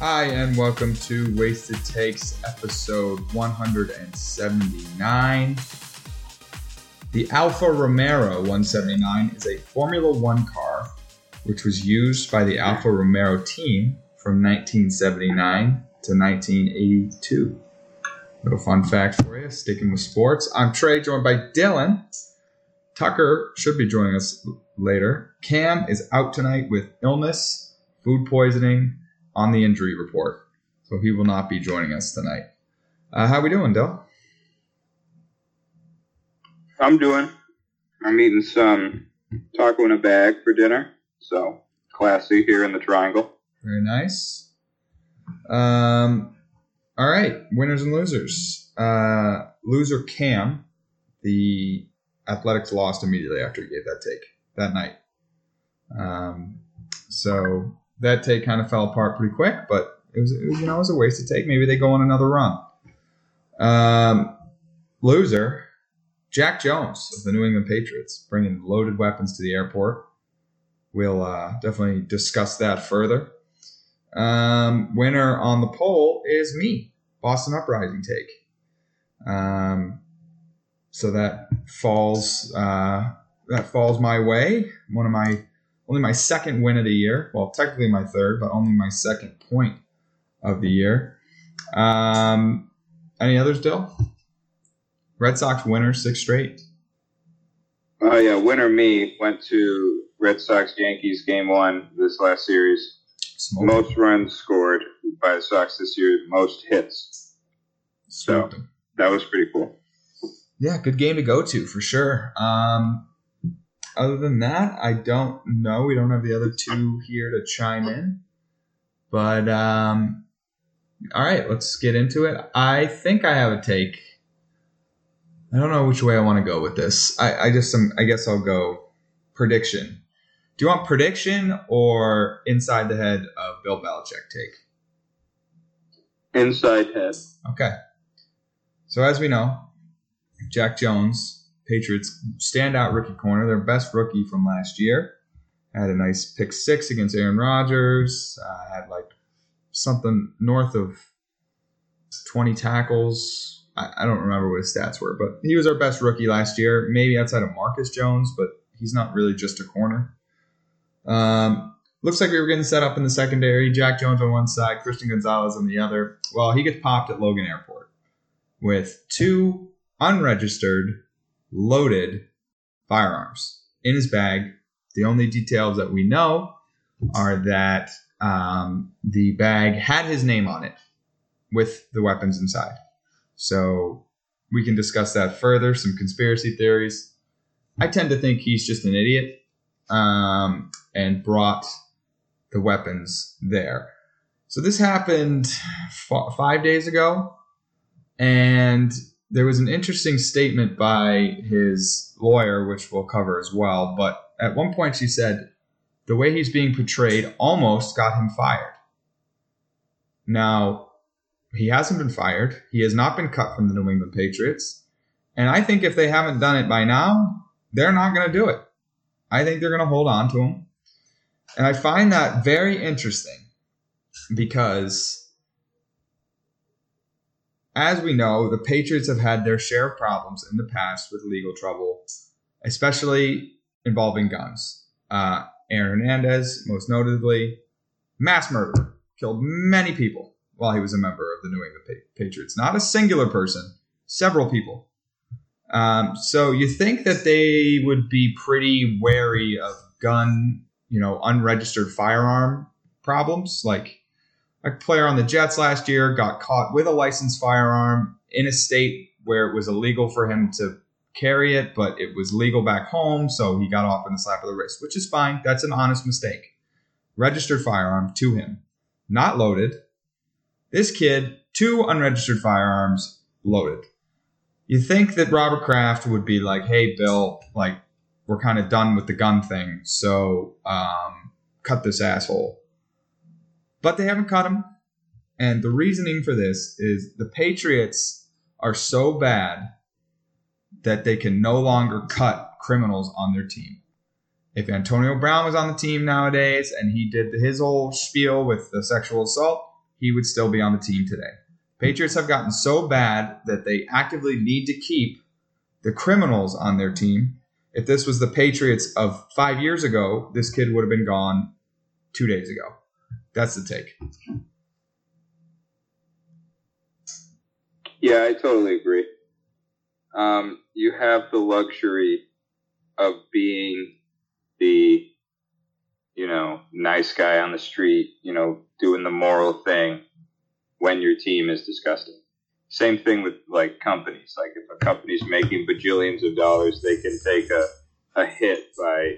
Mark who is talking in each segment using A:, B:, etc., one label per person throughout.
A: Hi, and welcome to Wasted Takes, episode 179. The Alfa Romero 179 is a Formula One car which was used by the Alfa Romero team from 1979 to 1982. Little fun fact for you, sticking with sports. I'm Trey, joined by Dylan. Tucker should be joining us later. Cam is out tonight with illness, food poisoning, on the injury report, so he will not be joining us tonight. Uh, how are we doing, Dill?
B: I'm doing. I'm eating some taco in a bag for dinner, so classy here in the Triangle.
A: Very nice. Um, all right, winners and losers. Uh, loser Cam, the Athletics lost immediately after he gave that take that night. Um, so that take kind of fell apart pretty quick, but it was, it was you know it was a waste to take. Maybe they go on another run. Um, loser, Jack Jones of the New England Patriots, bringing loaded weapons to the airport. We'll uh, definitely discuss that further. Um, winner on the poll is me, Boston Uprising take. Um, so that falls uh, that falls my way. One of my only my second win of the year. Well, technically my third, but only my second point of the year. Um, any others, Dill? Red Sox winner, six straight.
B: Oh yeah, winner me went to Red Sox Yankees game one this last series. Smoke most runs scored by the Sox this year, most hits. so that was pretty cool.
A: Yeah, good game to go to for sure. Um, other than that, I don't know. We don't have the other two here to chime in. But um, all right, let's get into it. I think I have a take. I don't know which way I want to go with this. I, I just I guess I'll go prediction. Do you want prediction or inside the head of Bill Belichick take?
B: Inside head.
A: Okay. So as we know, Jack Jones Patriots standout rookie corner, their best rookie from last year. Had a nice pick six against Aaron Rodgers. Uh, had like something north of 20 tackles. I, I, don't remember what his stats were, but he was our best rookie last year, maybe outside of Marcus Jones, but he's not really just a corner. Um, looks like we were getting set up in the secondary. Jack Jones on one side, Christian Gonzalez on the other. Well, he gets popped at Logan Airport with two unregistered loaded firearms in his bag. The only details that we know are that um, the bag had his name on it with the weapons inside. So we can discuss that further, some conspiracy theories. I tend to think he's just an idiot um, and brought the weapons there. So this happened f- five days ago, and there was an interesting statement by his lawyer, which we'll cover as well. But at one point, she said the way he's being portrayed almost got him fired. Now, he hasn't been fired. He has not been cut from the New England Patriots. And I think if they haven't done it by now, they're not going to do it. I think they're going to hold on to him. And I find that very interesting because as we know, the Patriots have had their share of problems in the past with legal trouble, especially involving guns. Uh, Aaron Hernandez, most notably, mass murder, killed many people while he was a member of the New England Patriots. Not a singular person, several people. Um, so you think that they would be pretty wary of gun, you know, unregistered firearm problems, like a player on the Jets last year got caught with a licensed firearm in a state where it was illegal for him to carry it, but it was legal back home, so he got off in a slap of the wrist, which is fine. That's an honest mistake. Registered firearm to him, not loaded. This kid, two unregistered firearms loaded. You think that Robert Kraft would be like, "Hey, Bill, like we're kind of done with the gun thing, so um, cut this asshole." But they haven't cut him. And the reasoning for this is the Patriots are so bad that they can no longer cut criminals on their team. If Antonio Brown was on the team nowadays and he did his whole spiel with the sexual assault, he would still be on the team today. Patriots have gotten so bad that they actively need to keep the criminals on their team. If this was the Patriots of five years ago, this kid would have been gone two days ago. That's the take.
B: Yeah, I totally agree. Um, you have the luxury of being the, you know, nice guy on the street, you know, doing the moral thing when your team is disgusting. Same thing with like companies. Like if a company's making bajillions of dollars, they can take a, a hit by,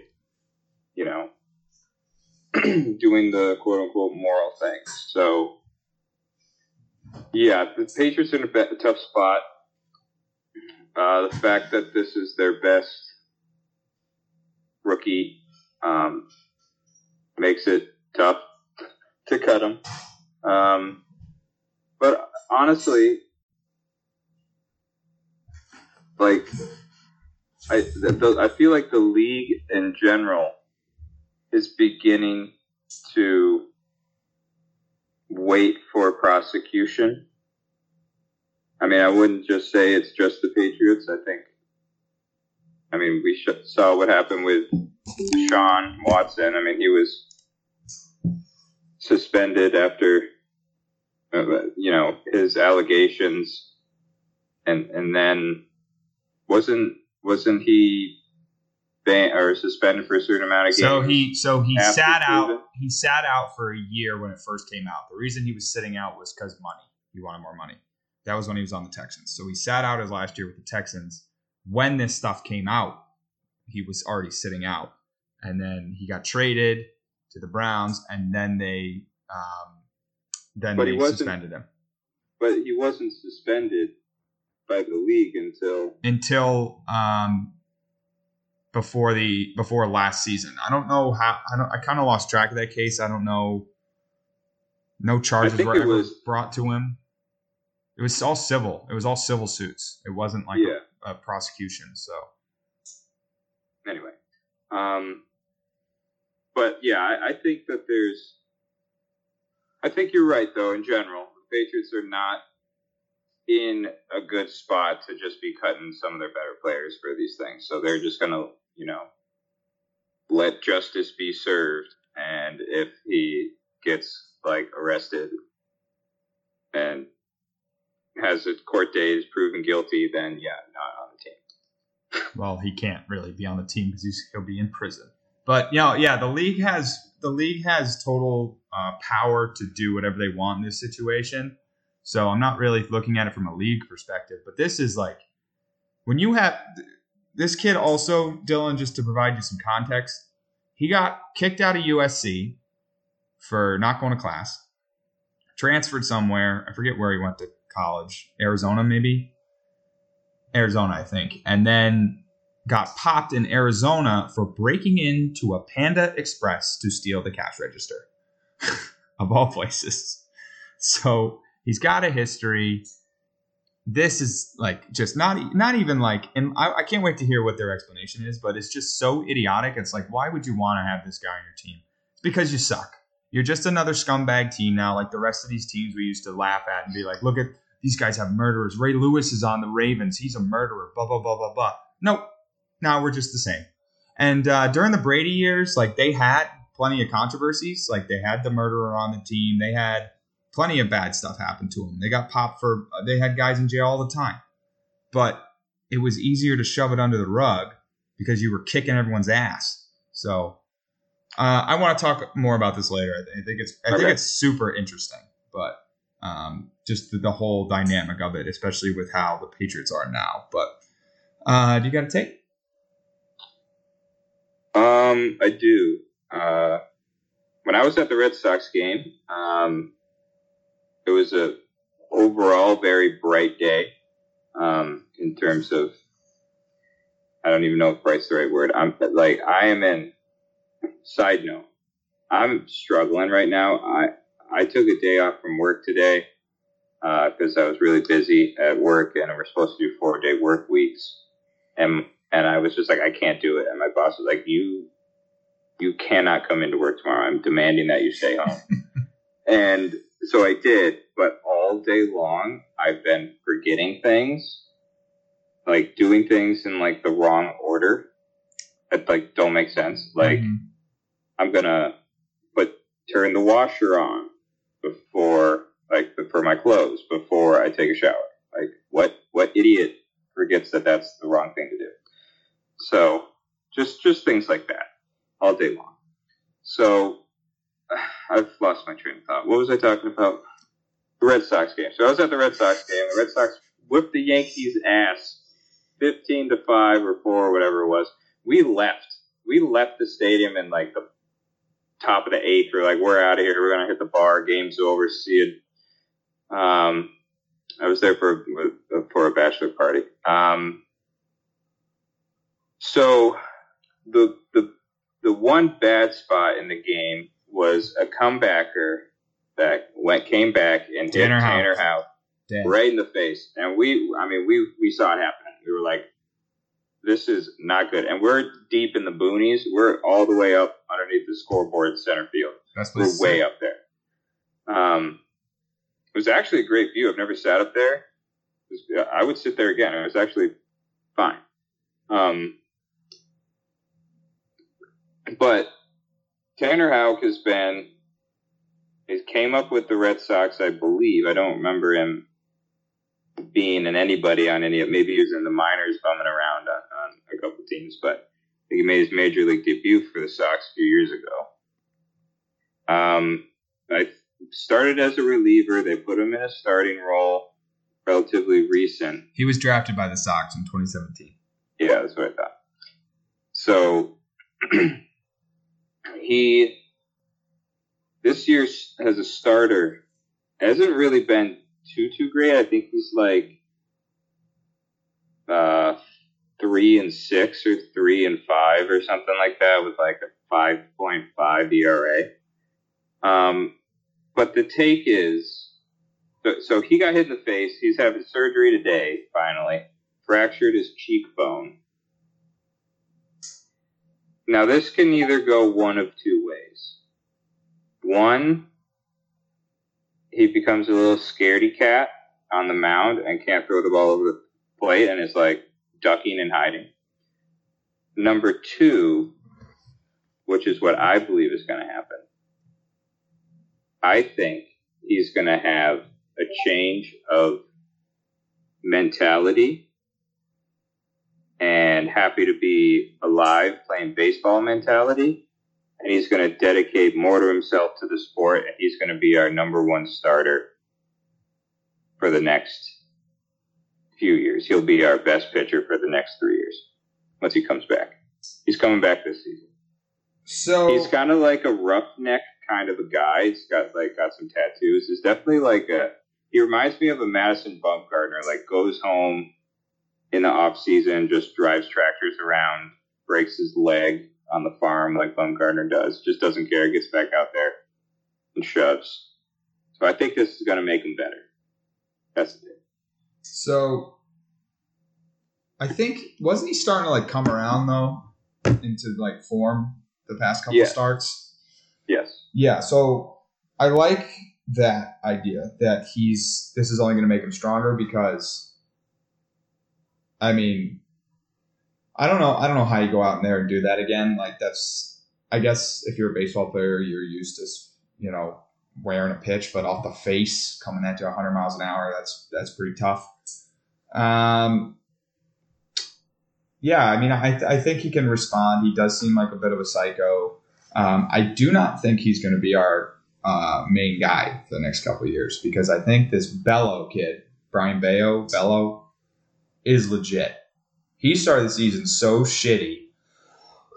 B: you know, doing the quote unquote moral things. So, yeah, the Patriots are in a, tough spot. Uh, the fact that this is their best rookie um, makes it tough to cut him. Um, but honestly, like I, the, I feel like the league in general is beginning to wait for prosecution. I mean, I wouldn't just say it's just the Patriots. I think, I mean, we saw what happened with Sean Watson. I mean, he was suspended after, uh, you know, his allegations, and and then wasn't wasn't he banned or suspended for a certain amount of games.
A: So he so he sat out he sat out for a year when it first came out. The reason he was sitting out was because money. He wanted more money. That was when he was on the Texans. So he sat out his last year with the Texans. When this stuff came out, he was already sitting out, and then he got traded to the Browns, and then they um, then but they suspended him.
B: But he wasn't suspended by the league until
A: until um, before the before last season. I don't know how. I don't. I kind of lost track of that case. I don't know. No charges were ever was, brought to him. It was all civil. It was all civil suits. It wasn't like yeah. a, a, prosecution. So
B: anyway, um, but yeah, I, I think that there's. I think you're right, though. In general, the Patriots are not in a good spot to just be cutting some of their better players for these things. So they're just going to you know, let justice be served. And if he gets like arrested and has a court date is proven guilty, then yeah, not on the team.
A: well, he can't really be on the team because he'll be in prison. But you know, yeah, the league has the league has total uh, power to do whatever they want in this situation. So I'm not really looking at it from a league perspective, but this is like when you have this kid also, Dylan, just to provide you some context, he got kicked out of USC for not going to class, transferred somewhere. I forget where he went to college, Arizona maybe, Arizona I think, and then got popped in Arizona for breaking into a Panda Express to steal the cash register, of all places. So he's got a history this is like just not not even like and I, I, can't wait to hear what their explanation is but it's just so idiotic. It's like why would you want to have this guy on your team? It's because you suck. You're just another scumbag team now like the rest of these teams we used to laugh at and be like look at these guys have murderers. Ray lewis is on the ravens. He's a murderer. Blah blah blah blah blah. Nope. Now we're just the same. And uh, during the brady years like they had plenty of controversies. Like they had the murderer on the team. They had plenty of bad stuff happened to them. They got popped for, they had guys in jail all the time. But it was easier to shove it under the rug because you were kicking everyone's ass. So uh, I want to talk more about this later. I think it's I think it's super interesting, but um, just the, the, whole dynamic of it, especially with how the Patriots are now. But uh, do you got a take?
B: Um, I do. Uh, when I was at the Red Sox game, um, it was a overall very bright day um, in terms of I don't even know if bright's the right word. I'm like I am in. Side note, I'm struggling right now. I I took a day off from work today because uh, I was really busy at work, and we're supposed to do four day work weeks, and and I was just like I can't do it, and my boss was like you you cannot come into work tomorrow. I'm demanding that you stay home, and so I did, but all day long I've been forgetting things, like doing things in like the wrong order that like don't make sense. Like mm-hmm. I'm gonna put turn the washer on before like for my clothes before I take a shower. Like what what idiot forgets that that's the wrong thing to do? So just just things like that all day long. So I've lost my train of thought. What was I talking about? The Red Sox game. So I was at the Red Sox game. The Red Sox whipped the Yankees' ass, fifteen to five or four or whatever it was. We left. We left the stadium in like the top of the eighth. We're like, we're out of here. We're gonna hit the bar. Game's over. See. Um, I was there for for a bachelor party. Um, so the the the one bad spot in the game was a comebacker that went came back and Tanner hit Tanner Houck right in the face, and we I mean we we saw it happening. We were like, this is not good, and we're deep in the boonies. We're all the way up underneath the scoreboard center field. That's we're way up there. Um, it was actually a great view. I've never sat up there. Was, I would sit there again. It was actually fine. Um, but Tanner Houck has been he came up with the Red Sox, I believe. I don't remember him being in anybody on any. Of maybe he was in the minors, bumming around on, on a couple teams, but he made his major league debut for the Sox a few years ago. Um, I started as a reliever. They put him in a starting role, relatively recent.
A: He was drafted by the Sox in 2017.
B: Yeah, that's what I thought. So he this year as a starter hasn't really been too too great. I think he's like uh, three and six or three and five or something like that with like a five point five ERA. Um, but the take is so, so he got hit in the face. He's having surgery today. Finally, fractured his cheekbone. Now, this can either go one of two ways. One, he becomes a little scaredy cat on the mound and can't throw the ball over the plate and is like ducking and hiding. Number two, which is what I believe is going to happen, I think he's going to have a change of mentality and happy to be alive playing baseball mentality. And he's going to dedicate more to himself to the sport, and he's going to be our number one starter for the next few years. He'll be our best pitcher for the next three years once he comes back. He's coming back this season. So he's kind of like a roughneck kind of a guy. He's got like got some tattoos. He's definitely like a. He reminds me of a Madison Bumgarner. Like goes home in the off season, just drives tractors around, breaks his leg on the farm like Bumgarner does. Just doesn't care. Gets back out there and shoves. So I think this is going to make him better. That's it.
A: So I think wasn't he starting to like come around though into like form the past couple yeah. starts?
B: Yes.
A: Yeah. So I like that idea that he's this is only going to make him stronger because I mean, I don't know. I don't know how you go out in there and do that again. Like that's, I guess, if you're a baseball player, you're used to, you know, wearing a pitch, but off the face, coming at you 100 miles an hour. That's that's pretty tough. Um, yeah, I mean, I I think he can respond. He does seem like a bit of a psycho. Um, I do not think he's going to be our uh, main guy for the next couple years because I think this Bello kid, Brayan Bello, Bello, is legit. He started the season so shitty.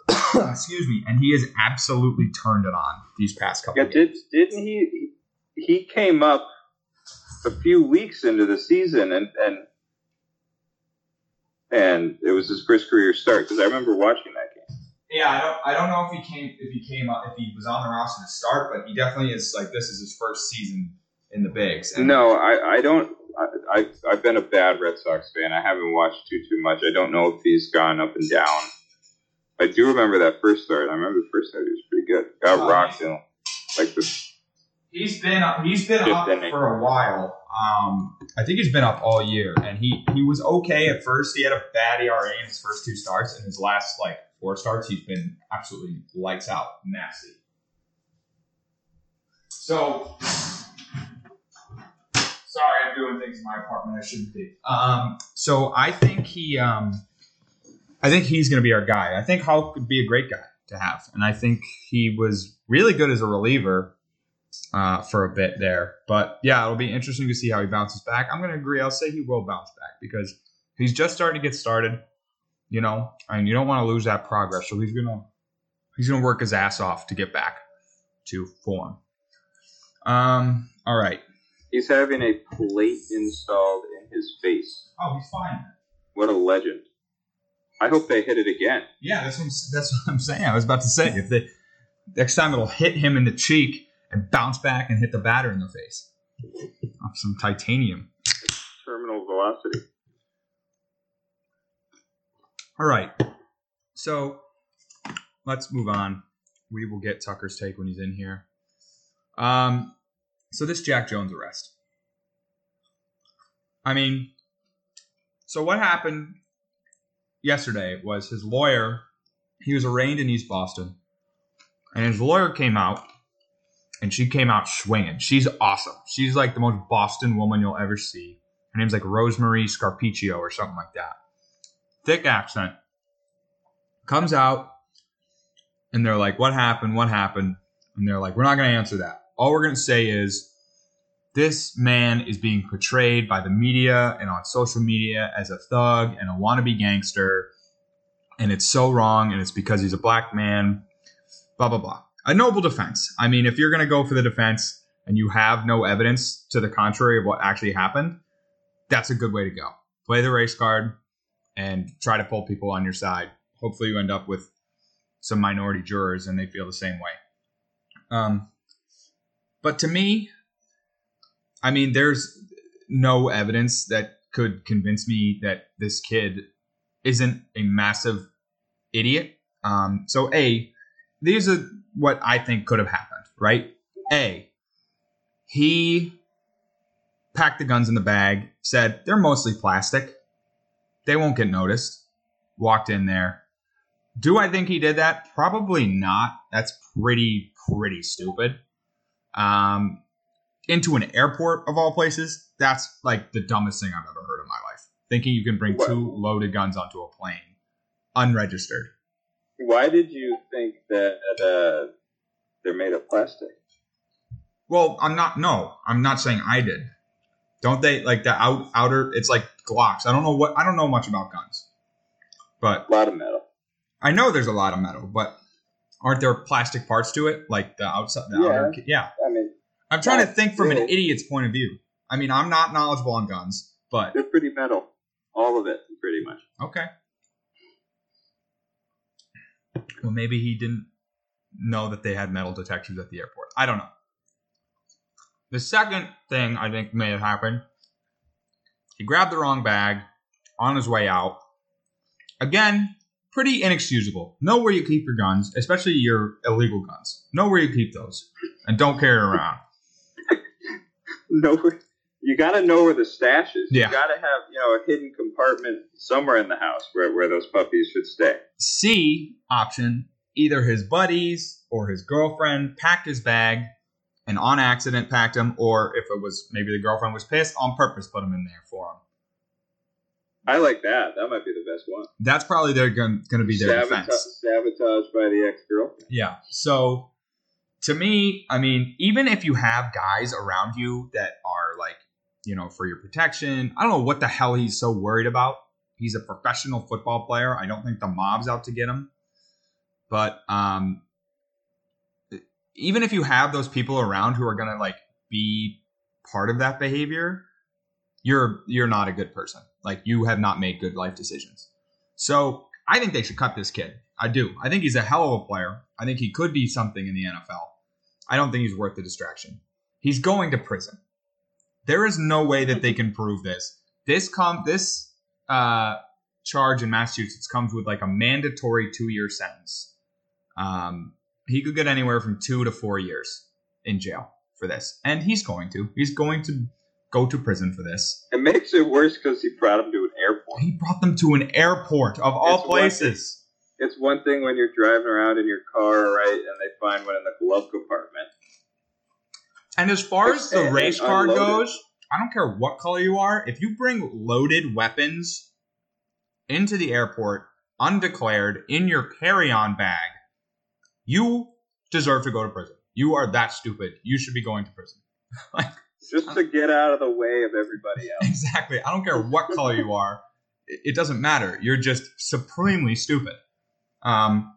A: Excuse me, and he has absolutely turned it on these past couple.
B: Yeah, did didn't he? He came up a few weeks into the season, and and and it was his first career start because I remember watching that game.
A: Yeah, I don't I don't know if he came if he came up if he was on the roster to start, but he definitely is like this is his first season in the bigs.
B: And no, I I don't I, I have been a bad Red Sox fan. I haven't watched too too much. I don't know if he's gone up and down. I do remember that first start. I remember the first start. He was pretty good. Got oh, rocked in like the
A: He's been up, he's been up for a while. Um, I think he's been up all year, and he he was okay at first. He had a bad ERA in his first two starts, and his last like four starts, he's been absolutely lights out, nasty. So, Doing things in my apartment I shouldn't be. Um, so I think he, um, I think he's going to be our guy. I think Houck could be a great guy to have, and I think he was really good as a reliever uh, for a bit there. But yeah, it'll be interesting to see how he bounces back. I'm going to agree. I'll say he will bounce back because he's just starting to get started. You know, and you don't want to lose that progress. So he's gonna he's gonna work his ass off to get back to form. Um. All right.
B: He's having a plate installed in his face.
A: Oh, he's fine.
B: What a legend. I hope they hit it again.
A: Yeah, that's what I'm, that's what I'm saying. I was about to say if they next time it'll hit him in the cheek and bounce back and hit the batter in the face. Some titanium.
B: Terminal velocity.
A: All right. So let's move on. We will get Tucker's take when he's in here. Um, so this Jack Jones arrest. I mean, so what happened yesterday was his lawyer, he was arraigned in East Boston, and his lawyer came out and she came out swinging. She's awesome. She's like the most Boston woman you'll ever see. Her name's like Rosemary Scapicchio or something like that. Thick accent. Comes out, and they're like, What happened? What happened? And they're like, We're not going to answer that. All we're going to say is, this man is being portrayed by the media and on social media as a thug and a wannabe gangster. And it's so wrong. And it's because he's a black man. Blah, blah, blah a noble defense. I mean, if you're going to go for the defense and you have no evidence to the contrary of what actually happened, that's a good way to go. Play the race card and try to pull people on your side. Hopefully, you end up with some minority jurors and they feel the same way. Um, but to me, I mean, there's no evidence that could convince me that this kid isn't a massive idiot. Um, so, A, these are what I think could have happened, right? A, he packed the guns in the bag, said they're mostly plastic. They won't get noticed. Walked in there. Do I think he did that? Probably not. That's pretty, pretty stupid. Um, into an airport of all places, that's like the dumbest thing I've ever heard in my life. Thinking you can bring two loaded guns onto a plane unregistered.
B: Why did you think that uh, they're made of plastic?
A: Well, I'm not. No, I'm not saying I did. Don't they like the out, outer? It's like Glocks. I don't know what. I don't know much about guns, but
B: a lot of metal.
A: I know there's a lot of metal, but aren't there plastic parts to it, like the outside? The
B: yeah,
A: outer,
B: yeah. I mean,
A: I'm trying to think from an idiot's point of view. I mean, I'm not knowledgeable on guns, but
B: they're pretty metal. All of it, pretty much.
A: Okay. Well, maybe he didn't know that they had metal detectors at the airport. I don't know. The second thing I think may have happened, he grabbed the wrong bag on his way out. Again, pretty inexcusable. Know where you keep your guns, especially your illegal guns. Know where you keep those, and don't carry around.
B: know where you got to know where the stash is.
A: Yeah.
B: You got to have you know a hidden compartment somewhere in the house where where those puppies should stay.
A: C option: either his buddies or his girlfriend packed his bag and on accident packed him, or if it was maybe the girlfriend was pissed on purpose, put him in there for him.
B: I like that. That might be the best one.
A: That's probably their going to be their
B: Sabotage,
A: defense.
B: sabotage by the ex girlfriend.
A: Yeah. So to me, I mean, even if you have guys around you that are like you know, for your protection. I don't know what the hell he's so worried about. He's a professional football player. I don't think the mob's out to get him. But um, even if you have those people around who are gonna like be part of that behavior, you're you're not a good person. Like you have not made good life decisions. So I think they should cut this kid. I do. I think he's a hell of a player. I think he could be something in the NFL. I don't think he's worth the distraction. He's going to prison. There is no way that they can prove this. This com this uh, charge in Massachusetts comes with like a mandatory two year sentence. Um, he could get anywhere from two to four years in jail for this, and he's going to. He's going to go to prison for this.
B: It makes it worse because he brought them to an airport.
A: He brought them to an airport of all
B: It's one
A: places.
B: It's one thing when you're driving around in your car, right, and they find one in the glove compartment.
A: And as far as the
B: And-
A: race
B: and
A: car
B: unloaded.
A: goes, I don't care what color you are. If you bring loaded weapons into the airport undeclared in your carry-on bag, you deserve to go to prison. You are that stupid. You should be going to prison. like
B: Just to get out of the way of everybody else.
A: exactly. I don't care what color you are. It doesn't matter. You're just supremely stupid. Um.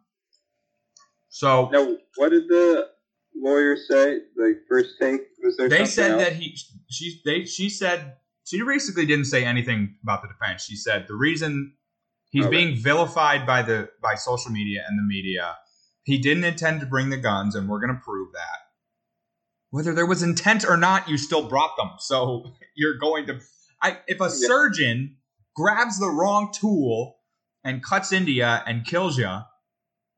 A: So
B: Now, what did the lawyer say? The first take was there?
A: they said
B: else?
A: that he she they she said she basically didn't say anything about the defense she said the reason he's
B: Okay.
A: being vilified by the by social media and the media he didn't intend to bring the guns and we're going to prove that whether there was intent or not you still brought them so you're going to I, if a surgeon grabs the wrong tool and cuts india and kills you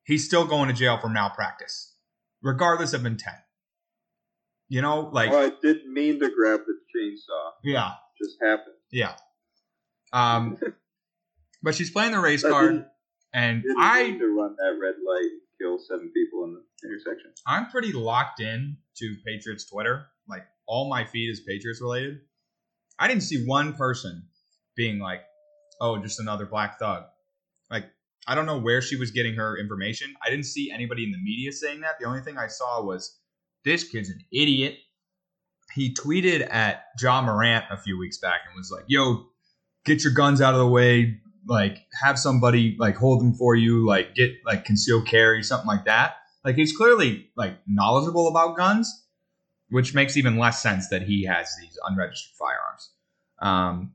A: he's still going to jail for malpractice regardless of intent you know like
B: well, I didn't mean to grab the chainsaw.
A: yeah
B: Just happened.
A: Yeah. Um, but she's playing the race
B: I
A: card, and
B: didn't
A: I
B: mean to run that red light kill seven people in the intersection.
A: I'm pretty locked in to Patriots Twitter. Like all my feed is Patriots related. I didn't see one person being like, "Oh, just another black thug." Like I don't know where she was getting her information. I didn't see anybody in the media saying that. The only thing I saw was this kid's an idiot. He tweeted at Ja Morant a few weeks back and was like, "Yo, get your guns out of the way. Like, have somebody like hold them for you. Like, get like concealed carry, something like that." Like, he's clearly like knowledgeable about guns, which makes even less sense that he has these unregistered firearms. Um,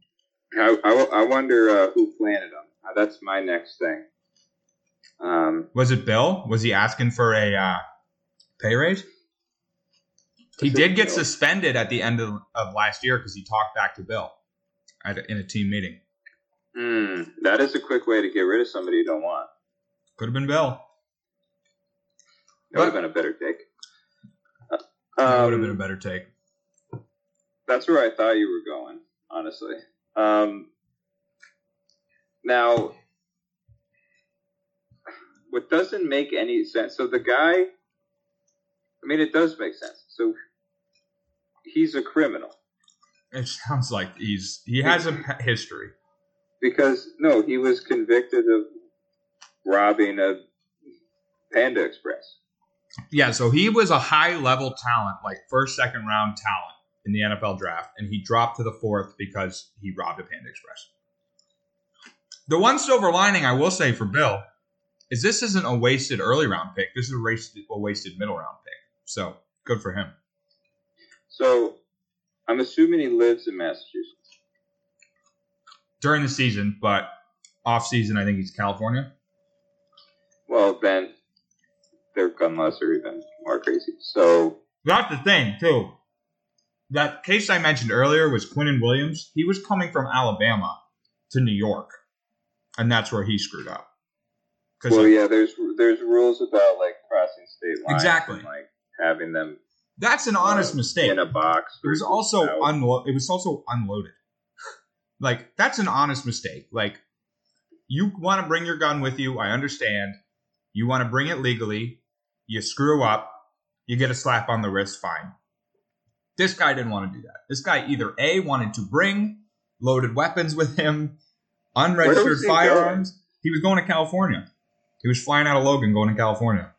B: I, I, I wonder uh, who planted them. Uh, that's my next thing. Um,
A: was it Bill? Was he asking for a uh, pay raise? He did get
B: Bill.
A: suspended at the end of, of last year because he talked back to Bill at in a team meeting.
B: Hmm, that is a quick way to get rid of somebody you don't want.
A: Could have been Bell.
B: That would have been a better take. Uh,
A: That would have
B: um,
A: been a better take.
B: That's where I thought you were going, honestly. Um, now, what doesn't make any sense? So the guy, I mean, it does make sense. So he's a criminal
A: It sounds like he's he has a history.
B: Because no, he was convicted of robbing a Panda Express.
A: Yeah, so he was a high level talent, like first, second round talent in the NFL draft, and he dropped to the fourth because he robbed a Panda Express. The one silver lining I will say for Bill is this isn't a wasted early round pick. This is a wasted, a wasted middle round pick. So good for him.
B: So I'm assuming he lives in Massachusetts.
A: During the season, but off season, I think he's California.
B: Well, then their gun laws are even more crazy. So
A: That's the thing, too. That case I mentioned earlier was Quinnen Williams. He was coming from Alabama to New York, and that's where he screwed up.
B: Well,
A: of-
B: yeah, there's there's rules about like crossing state lines,
A: Exactly.
B: and, like having them
A: that's an honest
B: uh,
A: mistake.
B: in a box.
A: It was also unlo- It was also unloaded. Like that's an honest mistake. Like you want to bring your gun with you. I understand. You want to bring it legally. You screw up. You get a slap on the wrist. Fine. This guy didn't want to do that. This guy either a wanted to bring loaded weapons with him, unregistered
B: he
A: firearms. He was going to California. He was flying out of Logan, going to California.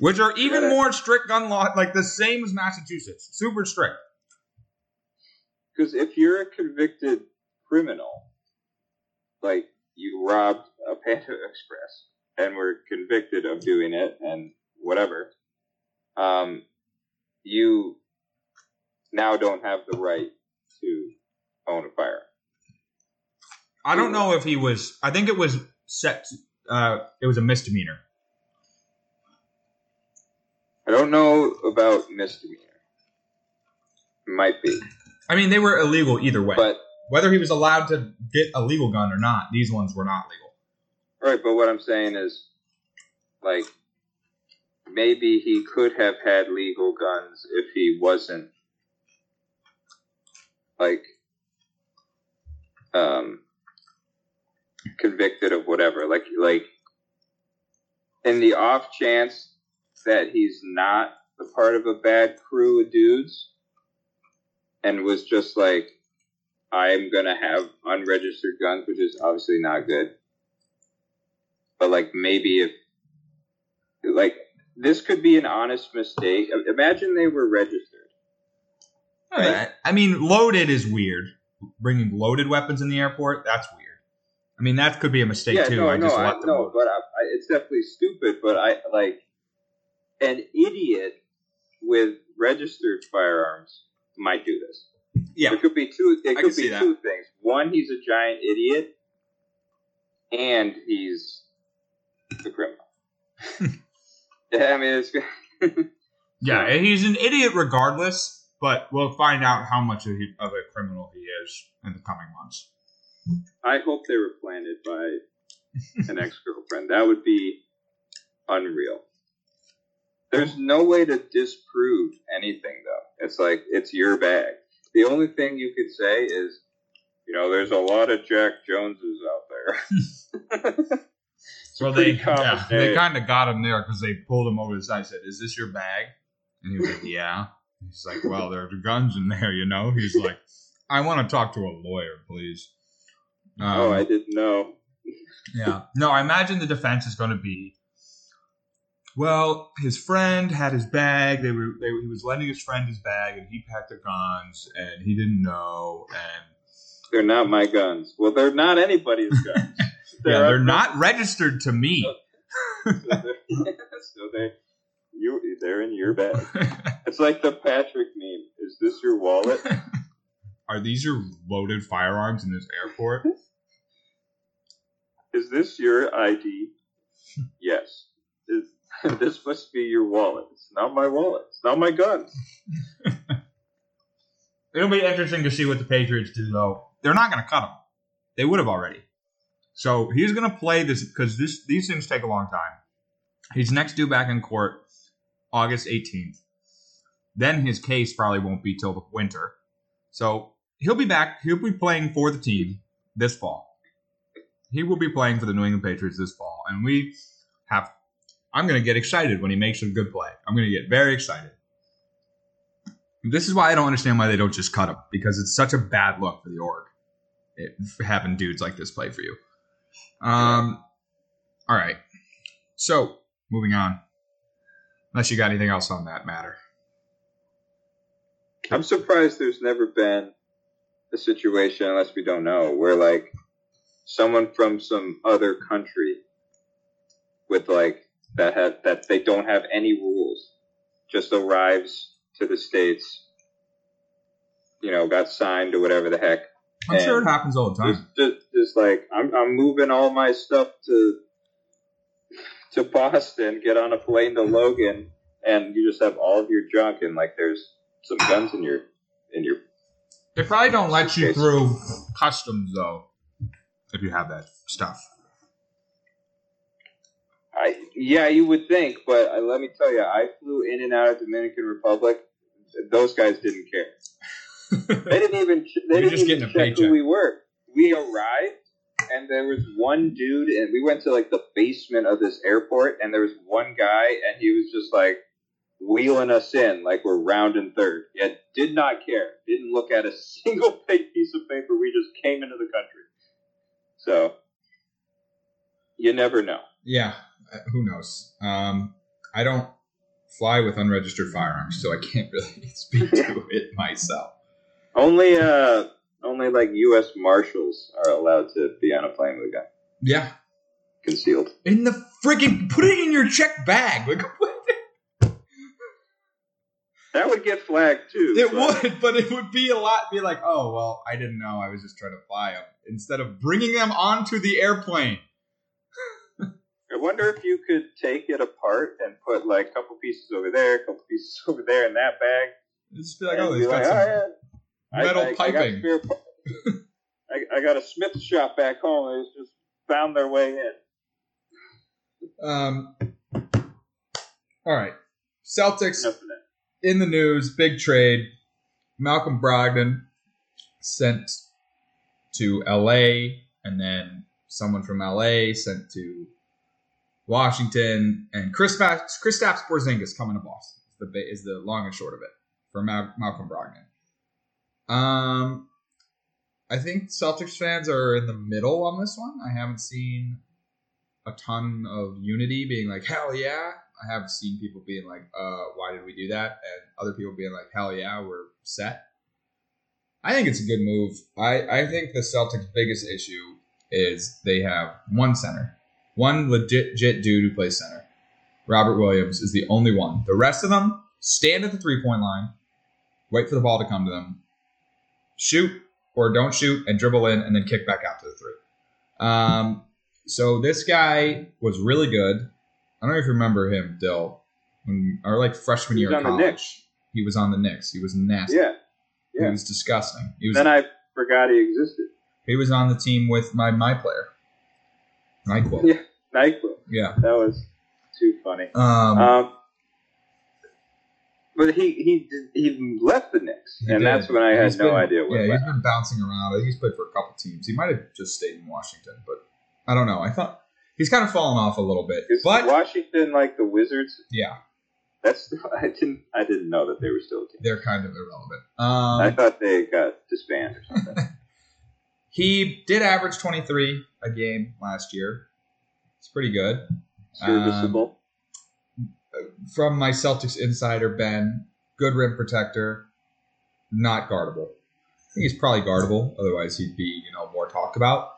A: Which are even more strict gun law, like the same as Massachusetts. Super strict.
B: Because if you're a convicted criminal, like you robbed a Panda Express and were convicted of doing it and whatever, um, you now don't have the right to own a firearm.
A: I don't know if he was. I think it was set. Uh, it was a misdemeanor.
B: I don't know about misdemeanor. Might be,
A: I mean, they were illegal either way.
B: but
A: Whether he was allowed to get a legal gun or not, these ones were not legal.
B: Right, but what I'm saying is, like, maybe he could have had legal guns if he wasn't like um convicted of whatever like like in the off chance that he's not a part of a bad crew of dudes and was just like i'm gonna have unregistered guns which is obviously not good but like maybe if like this could be an honest mistake. Imagine they were registered.
A: Right? I mean, loaded is weird. Bringing loaded weapons in the airport, that's weird. I mean, that could be a mistake
B: yeah,
A: too.
B: No,
A: I
B: no,
A: just
B: I,
A: let them.
B: No, but I, I, it's definitely stupid. But I like an idiot with registered firearms might do this.
A: Yeah,
B: it could be two. It
A: I
B: could be two things. One, he's a giant idiot, and he's a criminal. yeah, hmm. I mean, it's.
A: yeah, he's an idiot regardless, but we'll find out how much of, he, of a criminal he is in the coming months.
B: I hope they were planted by an ex girlfriend. That would be unreal. There's no way to disprove anything, though. It's like, it's your bag. The only thing you could say is, you know, there's a lot of Jack Joneses out there.
A: well, they yeah, they kind of got him there because they pulled him over the side and said, "Is this your bag?" And he was like, "Yeah." He's like, "Well, there are guns in there, you know." He's like, "I want to talk to a lawyer, please."
B: Um, oh, I didn't know.
A: yeah, no, I imagine the defense is going to be. Well, his friend had his bag. They were they, he was lending his friend his bag, and he packed the guns, and he didn't know. And
B: they're not my guns. Well, they're not anybody's guns.
A: they're yeah, they're not registered to me.
B: so, they're, so they, you, they're in your bag. It's like the Patrick meme. Is this your wallet?
A: Are these your loaded firearms in this airport?
B: Is this your ID? yes. Is, this must be your wallet. It's not my wallet. It's not my gun.
A: It'll be interesting to see what the Patriots do, though. They're not going to cut him. They would have already. So he's going to play this because this these things take a long time. He's next due back in court August 18th. Then his case probably won't be till the winter. So he'll be back. He'll be playing for the team this fall. He will be playing for the New England Patriots this fall, and we have. I'm going to get excited when he makes a good play. I'm going to get very excited. This is why I don't understand why they don't just cut him because it's such a bad look for the org. It, having dudes like this play for you. Um, all right. So moving on. Unless you got anything else on that matter.
B: I'm surprised there's never been a situation, unless we don't know, where like someone from some other country with like that had that they don't have any rules just arrives to the states, you know, got signed or whatever the heck,
A: I'm sure it happens all the time.
B: Just, just, just like I'm, I'm moving all my stuff to to Boston, get on a plane to Logan, and you just have all of your junk and like there's some guns in your in your.
A: They probably don't let you through customs though, if you have that stuff.
B: I yeah, you would think, but uh, let me tell you, I flew in and out of Dominican Republic. Those guys didn't care they didn't even they You're didn't even check who we were. We arrived and there was one dude and we went to like the basement of this airport and there was one guy and he was just like wheeling us in like we're round and third. Yet did not care. Didn't look at a single piece of paper. We just came into the country. So you never know.
A: Yeah, who knows? Um, I don't fly with unregistered firearms, so I can't really speak to it myself.
B: Only uh only like U.S. Marshals are allowed to be on a plane with a gun.
A: Yeah,
B: concealed
A: in the freaking. Put it in your check bag. Like
B: that would get flagged too.
A: It but. would, but it would be a lot. Be like, oh well, I didn't know. I was just trying to fly them instead of bringing them onto the airplane.
B: I wonder if you could take it apart and put like a couple pieces over there, a couple pieces over there in that bag.
A: Just be like, oh, they've got like, some. Oh, yeah metal I, I, piping.
B: I got, I, got, a Smith shop back home. It's just found their way in.
A: Um. All right. Celtics in the news, big trade. Malcolm Brogdon sent to LA, and then someone from LA sent to Washington, and Chris Kristaps Porzingis coming to Boston. Is the is the long and short of it for Mal- Malcolm Brogdon. Um, I think Celtics fans are in the middle on this one. I haven't seen a ton of unity being like, hell yeah. I have seen people being like, uh, why did we do that? And other people being like, hell yeah, we're set. I think it's a good move. I, I think the Celtics' biggest issue is they have one center, one legit, dude who plays center. Robert Williams is the only one. The rest of them stand at the three point line, wait for the ball to come to them, shoot or don't shoot and dribble in and then kick back out to the three. Um, so this guy was really good. I don't know if you remember him, Dill, when our like freshman year of college. He was on the Knicks. He was nasty.
B: Yeah,
A: yeah. He was disgusting. He was.
B: Then I forgot he existed.
A: He was on the team with my my player, Nyquil.
B: Yeah, Nyquil.
A: Yeah,
B: that was too funny.
A: Um,
B: um but he he he left the Knicks, and did. that's when I had no idea.
A: What yeah, he's been bouncing around. I think he's played for a couple teams. He might have just stayed in Washington, but I don't know. I thought he's kind of fallen off a little bit.
B: Is
A: but
B: Washington like the Wizards?
A: Yeah,
B: that's I didn't I didn't know that they were still a team.
A: They're kind of irrelevant. Um,
B: I thought they got disbanded or something.
A: he did average twenty three a game last year. It's pretty good.
B: Serviceable.
A: Um, from my Celtics insider Ben, good rim protector, not guardable. I think he's probably guardable. Otherwise, he'd be you know more talked about.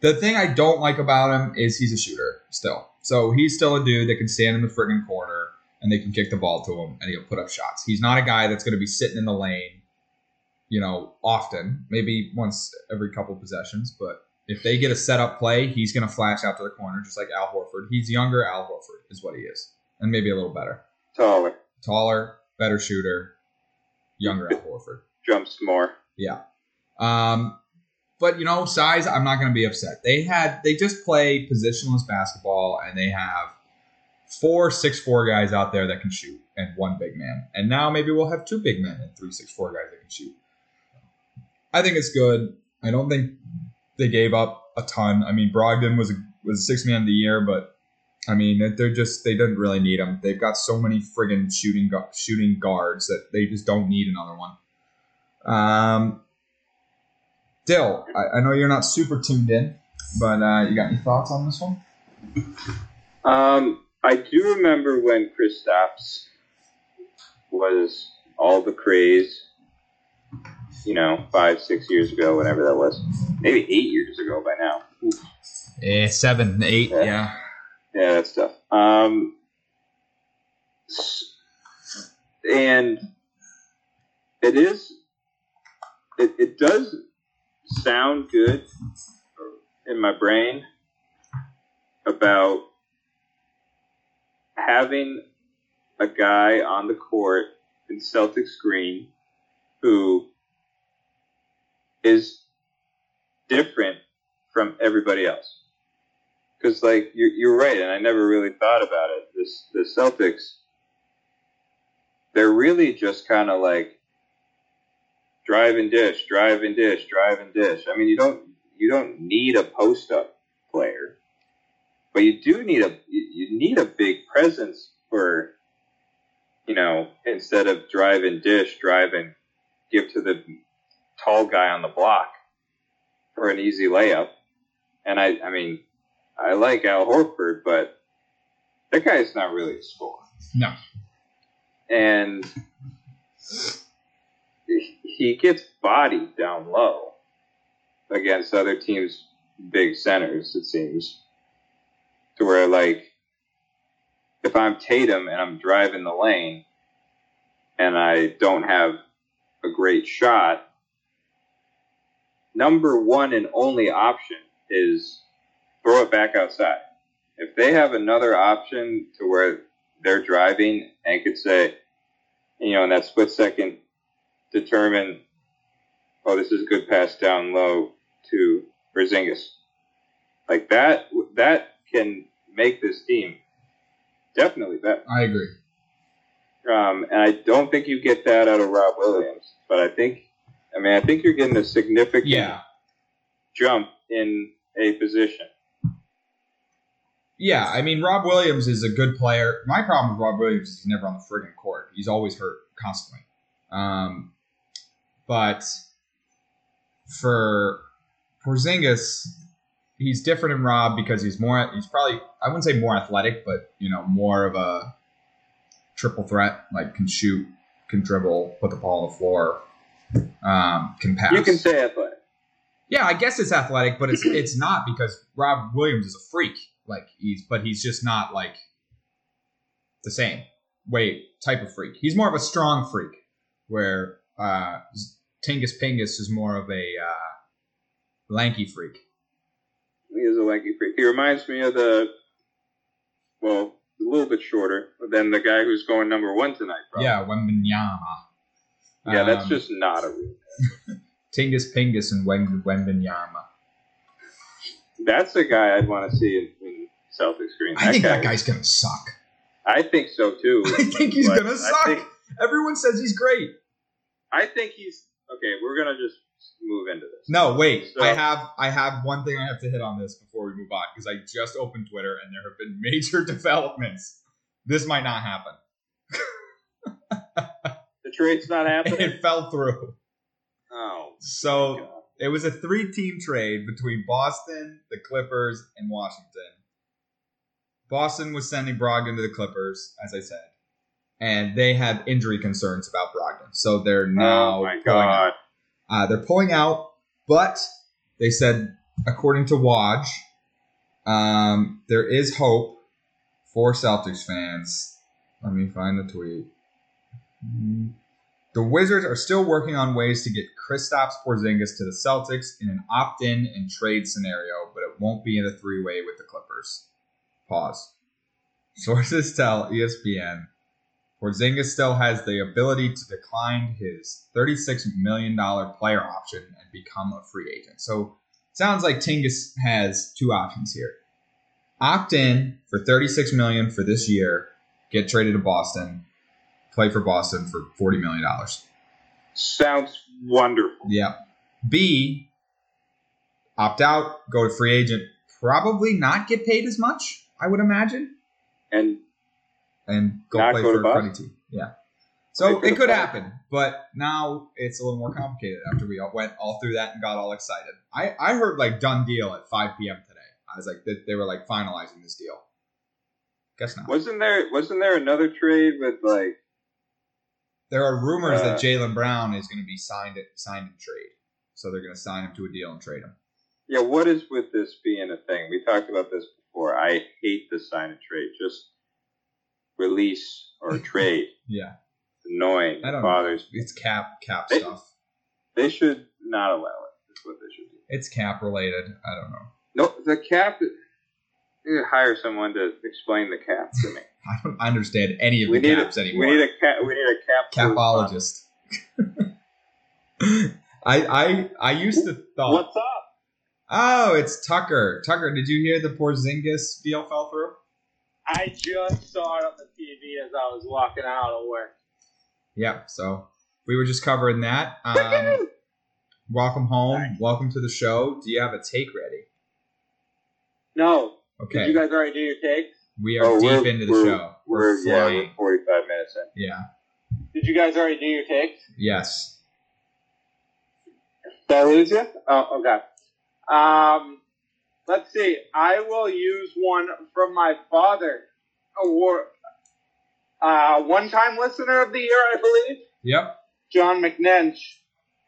A: The thing I don't like about him is he's a shooter still. So he's still a dude that can stand in the friggin' corner and they can kick the ball to him and he'll put up shots. He's not a guy that's going to be sitting in the lane, you know, often, maybe once every couple possessions. But if they get a set up play, he's going to flash out to the corner just like Al Horford. He's younger Al Horford is what he is, and maybe a little better.
B: Taller.
A: Taller, better shooter, younger Al Horford.
B: Jumps more.
A: Yeah. Um, but you know, size, I'm not going to be upset. They had they just play positionless basketball, and they have four six four guys out there that can shoot, and one big man. And now maybe we'll have two big men and three six four guys that can shoot. I think it's good. I don't think they gave up a ton. I mean, Brogdon was a, was six man of the year, but I mean, they're just they didn't really need him. They've got so many friggin' shooting shooting guards that they just don't need another one. Um, Dill, I, I, know you're not super tuned in, but uh, you got any thoughts on this one?
B: Um, I do remember when Kristaps was all the craze. You know, five, six years ago, whatever that was, maybe eight years ago by now.
A: Eh, seven, eight, yeah, yeah,
B: yeah that's tough. Um, and it is, it, it does sound good in my brain about having a guy on the court in Celtics green who is different from everybody else. Because, like, you're, you're right, and I never really thought about it. This the Celtics, they're really just kind of like drive and dish, drive and dish, drive and dish. I mean, you don't you don't need a post up player, but you do need a you need a big presence for you know instead of drive and dish, drive and give to the tall guy on the block for an easy layup. And I I mean I like Al Horford, but that guy's not really a scorer.
A: No.
B: And he gets bodied down low against other teams' big centers. It seems to where like if I'm Tatum and I'm driving the lane and I don't have a great shot, number one and only option is throw it back outside. If they have another option to where they're driving and could say, you know, in that split second determine, oh, this is a good pass down low to Porzingis. Like that, that can make this team definitely better.
A: I agree.
B: Um, and I don't think you get that out of Rob Williams, but I think, I mean, I think you're getting a significant
A: Yeah.
B: jump in a position.
A: Yeah, I mean Rob Williams is a good player. My problem with Rob Williams is he's never on the friggin' court. He's always hurt constantly. Um, but for Porzingis, he's different than Rob because he's more. He's probably I wouldn't say more athletic, but you know more of a triple threat. Like can shoot, can dribble, put the ball on the floor, um, can pass.
B: You can say athletic.
A: Yeah, I guess it's athletic, but it's it's not because Rob Williams is a freak. Like he's, but he's just not like the same way type of freak. He's more of a strong freak, where uh, Tingus Pingus is more of a uh, lanky freak.
B: He is a lanky freak. He reminds me of the, well, a little bit shorter than the guy who's going number one tonight. Probably.
A: Yeah, Wembanyama.
B: Yeah, that's
A: Um,
B: just not a real. Thing.
A: Tingus Pingus and Wen- Wembanyama.
B: That's the guy I'd want to see in, in Celtics green.
A: I think
B: guy-
A: that guy's gonna suck.
B: I think so too.
A: I think he's gonna suck.
B: think-
A: Everyone says he's great.
B: I think he's okay. We're gonna just move into this.
A: No, wait.
B: So-
A: I have I have one thing I have to hit on this before we move on because I just opened Twitter and there have been major developments. This might not happen.
B: Trade's not happening.
A: It fell through.
B: oh,
A: So it was a three-team trade between Boston, the Clippers, and Washington. Boston was sending Brogdon to the Clippers, as I said, and they had injury concerns about Brogdon, so they're now
B: oh my
A: pulling out.
B: God.
A: Uh, they're pulling out, but they said, according to Woj, um, there is hope for Celtics fans. Let me find the tweet. The Wizards are still working on ways to get Kristaps Porzingis to the Celtics in an opt-in and trade scenario, but it won't be in a three-way with the Clippers. Pause. Sources tell ESPN Porzingis still has the ability to decline his $36 million player option and become a free agent. So sounds like Tingus has two options here. Opt in for 36 million for this year, get traded to Boston, play for Boston for $40 million.
B: Sounds wonderful.
A: Yeah. B, opt out, go to free agent, probably not get paid as much, I would imagine.
B: And
A: and go play
B: go
A: for a
B: Boston?
A: team. Yeah. So it could happen, but now it's a little more complicated after we all went all through that and got all excited. I, I heard like done deal at 5 p.m. today. I was like, they, they were like finalizing this deal. Guess not.
B: wasn't there wasn't there another trade with like
A: There are rumors
B: Uh,
A: that Jaylen Brown is going to be signed signed in trade, so they're going to sign him to a deal and trade him.
B: yeah? What is with this being a thing? We talked about this before. I hate the sign and trade. Just release or trade.
A: Yeah,
B: It's annoying.
A: I don't
B: It
A: know.
B: bothers.
A: It's cap cap
B: They-
A: stuff.
B: They should not allow it. That's what they should do.
A: It's cap related. I don't know.
B: No, the cap. You hire someone to explain the cap to me.
A: I don't understand any of
B: we
A: the
B: need
A: caps
B: a,
A: anymore.
B: We need a cap. We need a cap.
A: capologist. I I I used to thought.
B: What's up?
A: Oh, it's Tucker. Tucker, did you hear the Porzingis deal fell through?
C: I just saw it on the TV as I was walking out of work.
A: Yep. So we were just covering that. Um, welcome home. Welcome to the show. Do you have a take ready?
C: No,
A: Okay.
C: did you guys already do your takes?
A: We are
B: Oh,
A: deep
B: we're-
A: into the
B: we're-
A: show.
B: We're, yeah,
A: flying.
B: we're 45 minutes in.
A: yeah.
C: Did you guys already do your takes?
A: Yes.
C: Did I lose you? Oh, okay. Um, let's see. I will use one from my father, award, uh, one-time listener of the year, I believe,
A: Yep.
C: John McNench,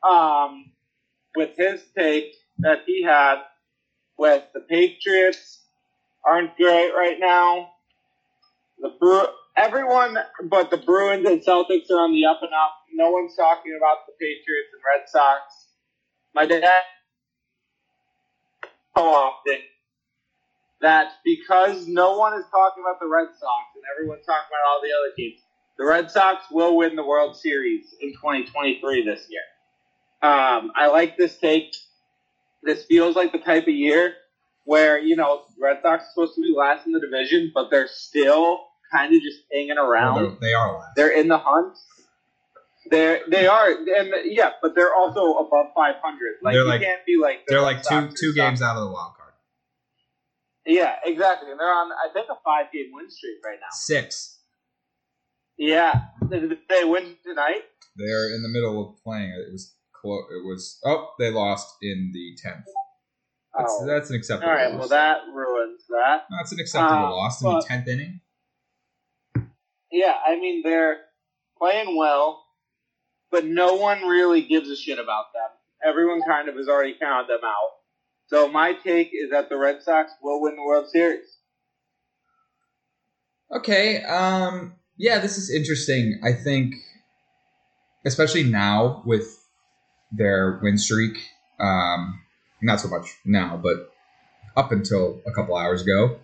C: um, with his take that he had with the Patriots aren't great right now. The everyone but the Bruins and Celtics are on the up and up. No one's talking about the Patriots and Red Sox. My dad so often that because no one is talking about the Red Sox and everyone's talking about all the other teams, the Red Sox will win the World Series in 2023 this year. Um, I like this take. This feels like the type of year where, you know, Red Sox supposed to be last in the division, but they're still kind of just hanging around.
A: Well, they are last.
C: They're in the hunt. They're they are, and yeah, but they're also above 500. Like
A: They're
C: you
A: like-
C: can't be like the
A: They're
C: Red
A: like two
C: Sox or
A: two games out of the wild card.
C: Yeah, exactly. And they're on, I think, a five game win streak right now.
A: Six.
C: Yeah, they win tonight?
A: They're in the middle of playing. It was close. It was. Oh, they lost in the tenth. That's,
C: Oh.
A: that's an acceptable.
C: All right,
A: loss.
C: well that ruins that.
A: That's an acceptable
C: Uh,
A: loss in the tenth inning.
C: Yeah, I mean they're playing well, but no one really gives a shit about them. Everyone kind of has already counted them out. So my take is that the Red Sox will win the World Series.
A: Okay. Um. Yeah, this is interesting. I think, especially now with their win streak. Um. Not so much now, but up until a couple hours ago,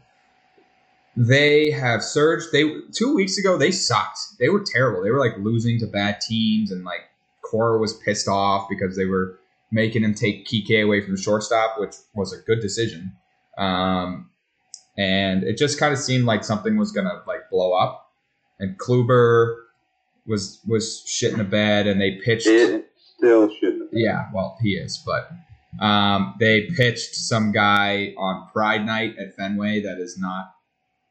A: they have surged. They two weeks ago they sucked. They were terrible. They were like losing to bad teams, and like Cora was pissed off because they were making him take Kike away from the shortstop, which was a good decision. Um, and it just kind of seemed like something was gonna like blow up. And Kluber was was shit in the bed, and they pitched.
B: It still shouldn't.
A: Yeah, well, he is, but um, they pitched some guy on Pride Night at Fenway that is not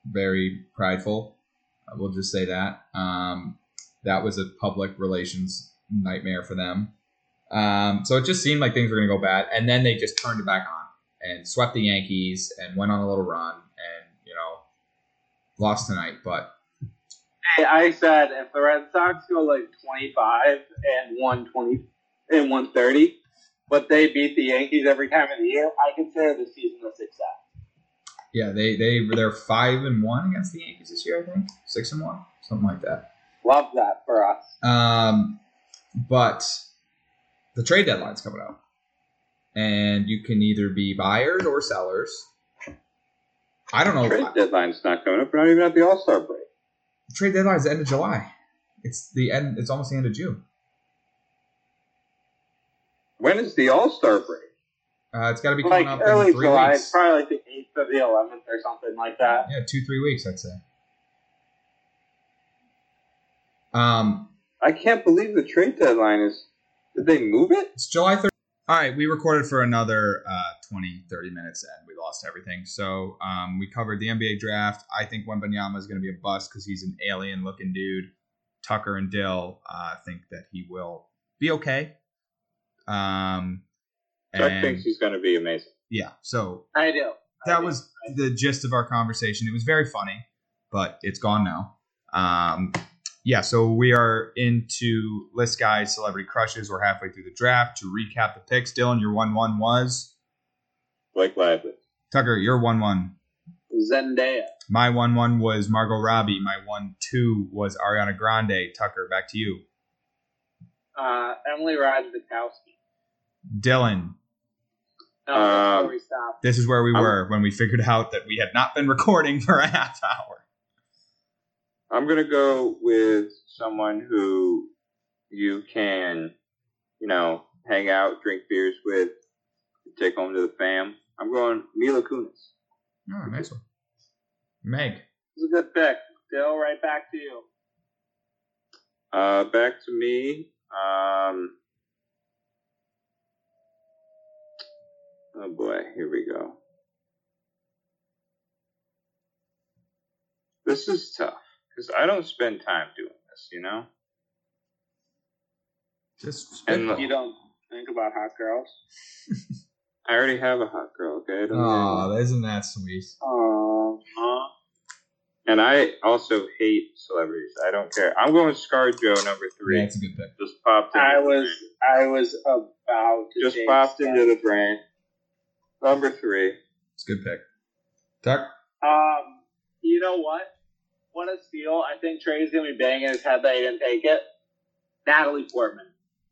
A: very prideful. I will just say that. Um, that was a public relations nightmare for them. Um, so it just seemed like things were going to go bad, and then they just turned it back on and swept the Yankees and went on a little run, and you know, lost tonight. But
C: I said if the Red Sox go like twenty five and one twenty and one thirty, but they beat the Yankees every time of the year, I consider the season a success.
A: yeah, they they they're five and one against the Yankees this year. I think six and one, something like that.
C: Love that for us.
A: Um, but the trade deadline's coming up, and you can either be buyers or sellers. I don't know.
B: The trade deadline's not coming up. We're not even at the All Star break.
A: The trade deadline's the end of July. It's the end. It's almost the end of June.
B: When is the All Star break?
A: Uh, it's got to be coming
C: Like
A: up
C: early
A: in three
C: July,
A: weeks.
C: probably like the eighth or the eleventh or something like that.
A: Yeah, two three weeks, I'd say. Um,
B: I can't believe the trade deadline is. Did they move it?
A: It's July 3rd. All right, we recorded for another uh, 20, 30 minutes and we lost everything. So um, we covered the NBA draft. I think Wembanyama is going to be a bust because he's an alien looking dude. Tucker and Dill uh, think that he will be okay. Um,
B: Chuck
A: and-
B: thinks he's going to be amazing.
A: yeah, so
C: I do. I
A: that
C: do.
A: was the gist of our conversation. It was very funny, but it's gone now. Um, yeah, so we are into list guys, celebrity crushes. We're halfway through the draft. To recap the picks, Dylan, your one one was
B: Blake Lively.
A: Tucker. Your one one.
C: Zendaya.
A: My one one was Margot Robbie. My one two was Ariana Grande. Tucker, back to you.
C: Uh, Emily Ratajkowski.
A: Dylan,
C: No, that's where we stopped.
A: this is where we
B: I'm-
A: were when we figured out that we had not been recording for a half hour.
B: I'm going to go with someone who you can, you know, hang out, drink beers with, take home to the fam. I'm going Mila Kunis.
A: Oh, nice one. Meg.
C: It's a good pick. Dill, right back to you.
B: Uh, back to me. Um, oh boy, here we go. This is tough because I don't spend time doing this, you know.
A: Just
B: And.
C: You don't think about hot girls?
B: I already have a hot girl, okay? I don't
A: Oh, isn't that sweet?
C: Oh,
B: And I also hate celebrities. I don't care. I'm going ScarJo number three.
A: Yeah, it's a good pick.
B: Just popped in.
C: I was I was about to
B: just
C: change
B: popped
C: that.
B: into the brain. Number three.
A: It's a good pick. Tuck.
C: Um, you know what? What a steal! I think Trey's gonna be banging his head that he didn't take it. Natalie Portman,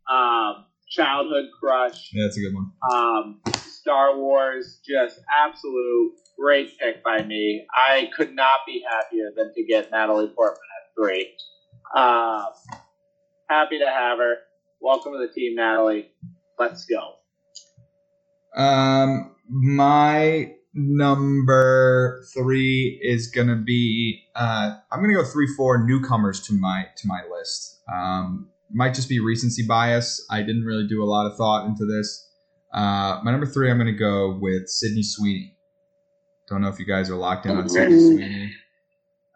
C: um, childhood crush,
A: Yeah, that's a good one.
C: um, Star Wars, just absolute great pick by me. I could not be happier than to get Natalie Portman at three. Um, happy to have her. Welcome to the team, Natalie. Let's go.
A: Um, my number three is gonna be uh, I'm gonna go three four newcomers to my to my list. Um, might just be recency bias. I didn't really do a lot of thought into this. Uh, my number three, I'm gonna go with Sydney Sweeney. Don't know if you guys are locked in on Sydney Sweeney.